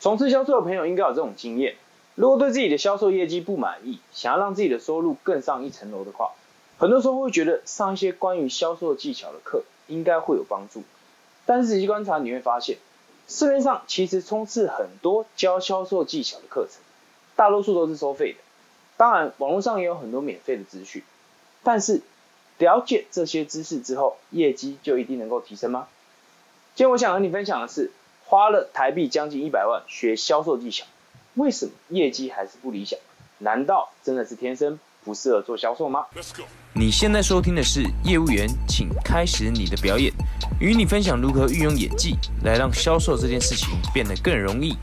从事销售的朋友应该有这种经验，如果对自己的销售业绩不满意，想要让自己的收入更上一层楼的话，很多时候会觉得上一些关于销售技巧的课应该会有帮助。但是仔细观察你会发现，市面上其实充斥很多教销售技巧的课程，大多数都是收费的。当然，网络上也有很多免费的资讯，但是了解这些知识之后，业绩就一定能够提升吗？今天我想和你分享的是，花了台币将近一百万学销售技巧，为什么业绩还是不理想？难道真的是天生不适合做销售吗？你现在收听的是业务员，请开始你的表演，与你分享如何运用演技来让销售这件事情变得更容易。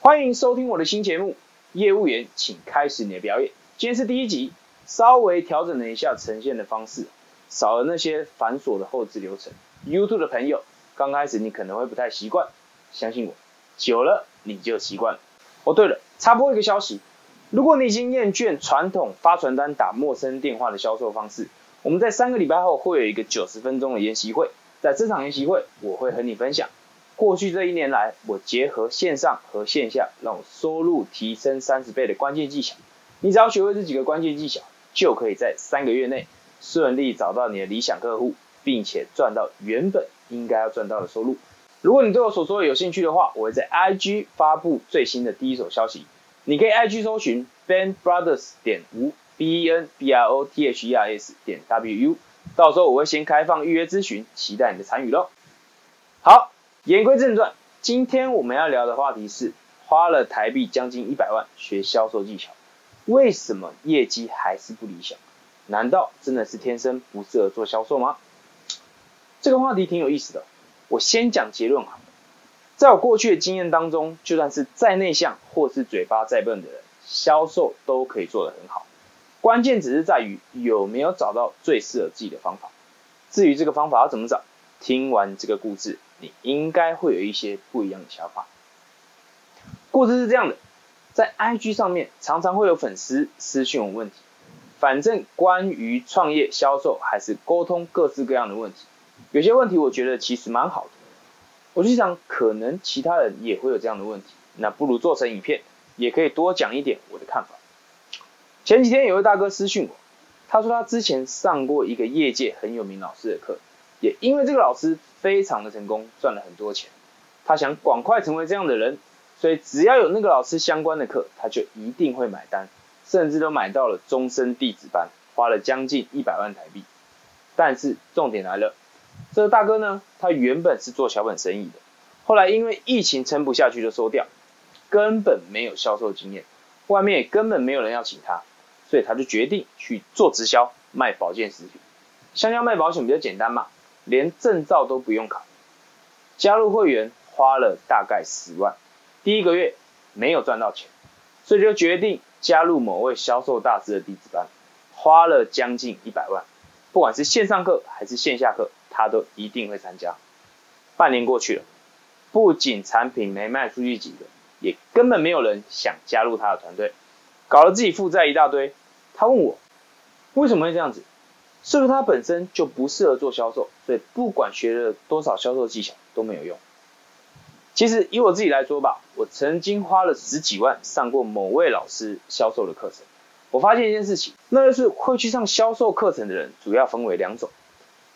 欢迎收听我的新节目。业务员，请开始你的表演。今天是第一集，稍微调整了一下呈现的方式，少了那些繁琐的后置流程。YouTube 的朋友，刚开始你可能会不太习惯，相信我，久了你就习惯了。哦，对了，插播一个消息，如果你已经厌倦传统发传单、打陌生电话的销售方式，我们在三个礼拜后会有一个九十分钟的研习会，在这场研习会，我会和你分享。过去这一年来，我结合线上和线下，让我收入提升三十倍的关键技巧。你只要学会这几个关键技巧，就可以在三个月内顺利找到你的理想客户，并且赚到原本应该要赚到的收入。如果你对我所说的有兴趣的话，我会在 IG 发布最新的第一手消息。你可以 IG 搜寻 Ben Brothers 点无 B E N B R O T H E R S 点 W U，到时候我会先开放预约咨询，期待你的参与喽。好。言归正传，今天我们要聊的话题是花了台币将近一百万学销售技巧，为什么业绩还是不理想？难道真的是天生不适合做销售吗？这个话题挺有意思的。我先讲结论哈，在我过去的经验当中，就算是再内向或是嘴巴再笨的人，销售都可以做得很好。关键只是在于有没有找到最适合自己的方法。至于这个方法要怎么找，听完这个故事。你应该会有一些不一样的想法。故事是这样的，在 IG 上面常常会有粉丝私信我问题，反正关于创业、销售还是沟通各式各样的问题，有些问题我觉得其实蛮好的。我就想，可能其他人也会有这样的问题，那不如做成影片，也可以多讲一点我的看法。前几天有位大哥私信我，他说他之前上过一个业界很有名老师的课，也因为这个老师。非常的成功，赚了很多钱。他想赶快成为这样的人，所以只要有那个老师相关的课，他就一定会买单，甚至都买到了终身弟子班，花了将近一百万台币。但是重点来了，这个大哥呢，他原本是做小本生意的，后来因为疫情撑不下去就收掉，根本没有销售经验，外面也根本没有人要请他，所以他就决定去做直销，卖保健食品。香蕉卖保险比较简单嘛。连证照都不用考，加入会员花了大概十万，第一个月没有赚到钱，所以就决定加入某位销售大师的弟子班，花了将近一百万，不管是线上课还是线下课，他都一定会参加。半年过去了，不仅产品没卖出去几个，也根本没有人想加入他的团队，搞得自己负债一大堆。他问我为什么会这样子？是不是他本身就不适合做销售，所以不管学了多少销售技巧都没有用。其实以我自己来说吧，我曾经花了十几万上过某位老师销售的课程，我发现一件事情，那就是会去上销售课程的人主要分为两种，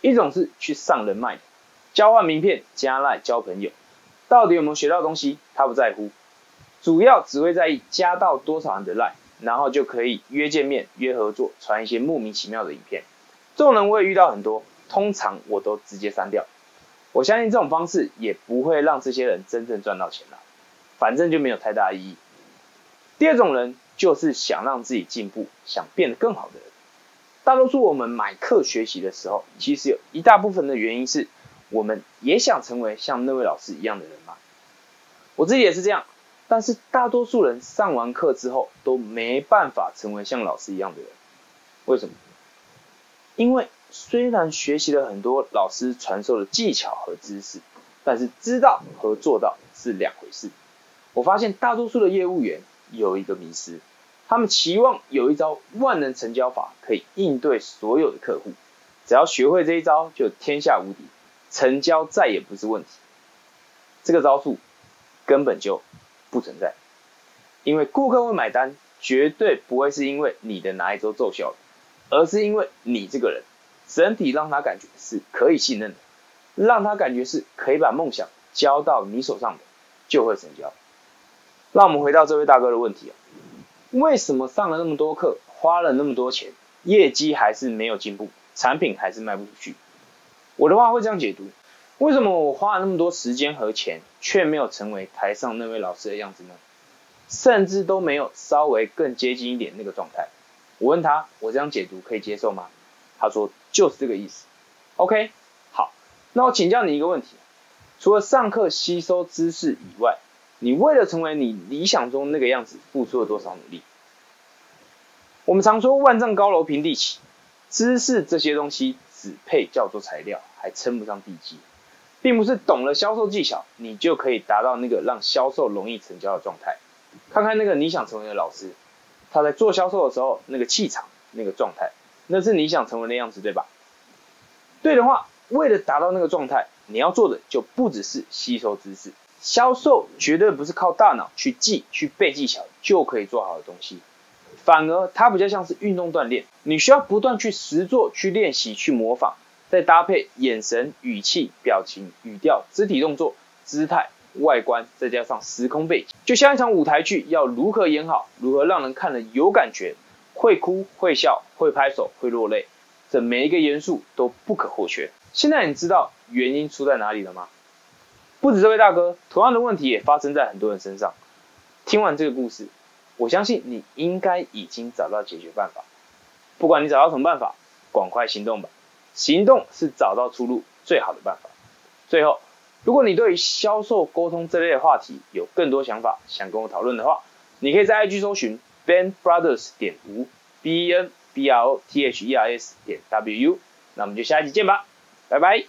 一种是去上人脉，交换名片、加赖交朋友，到底有没有学到东西他不在乎，主要只会在意加到多少人的赖，然后就可以约见面、约合作、传一些莫名其妙的影片。这种人我也遇到很多，通常我都直接删掉。我相信这种方式也不会让这些人真正赚到钱了，反正就没有太大意义。第二种人就是想让自己进步、想变得更好的人。大多数我们买课学习的时候，其实有一大部分的原因是，我们也想成为像那位老师一样的人嘛。我自己也是这样，但是大多数人上完课之后都没办法成为像老师一样的人，为什么？因为虽然学习了很多老师传授的技巧和知识，但是知道和做到是两回事。我发现大多数的业务员有一个迷失，他们期望有一招万能成交法可以应对所有的客户，只要学会这一招就天下无敌，成交再也不是问题。这个招数根本就不存在。因为顾客会买单，绝对不会是因为你的哪一周奏效了，而是因为你这个人整体让他感觉是可以信任的，让他感觉是可以把梦想交到你手上的，就会成交。让我们回到这位大哥的问题啊，为什么上了那么多课，花了那么多钱，业绩还是没有进步，产品还是卖不出去？我的话会这样解读：为什么我花了那么多时间和钱，却没有成为台上那位老师的样子呢？甚至都没有稍微更接近一点那个状态。我问他，我这样解读可以接受吗？他说就是这个意思。OK，好，那我请教你一个问题：除了上课吸收知识以外，你为了成为你理想中那个样子，付出了多少努力？我们常说万丈高楼平地起，知识这些东西只配叫做材料，还称不上地基，并不是懂了销售技巧，你就可以达到那个让销售容易成交的状态。看看那个你想成为的老师，他在做销售的时候那个气场、那个状态，那是你想成为的样子，对吧？对的话，为了达到那个状态，你要做的就不只是吸收知识。销售绝对不是靠大脑去记、去背技巧就可以做好的东西，反而它比较像是运动锻炼，你需要不断去实做、去练习、去模仿，再搭配眼神、语气、表情、语调、肢体动作、姿态、外观，再加上时空背景，就像一场舞台剧，要如何演好，如何让人看了有感觉，会哭、会笑、会拍手、会落泪，这每一个元素都不可或缺。现在你知道原因出在哪里了吗？不止这位大哥，同样的问题也发生在很多人身上。听完这个故事，我相信你应该已经找到解决办法。不管你找到什么办法，赶快行动吧！行动是找到出路最好的办法。最后，如果你对于销售沟通这类的话题有更多想法，想跟我讨论的话，你可以在 IG 搜寻 Ben Brothers 点吴 B E N B R O T H E R S 点 W U。那我们就下一集见吧，拜拜。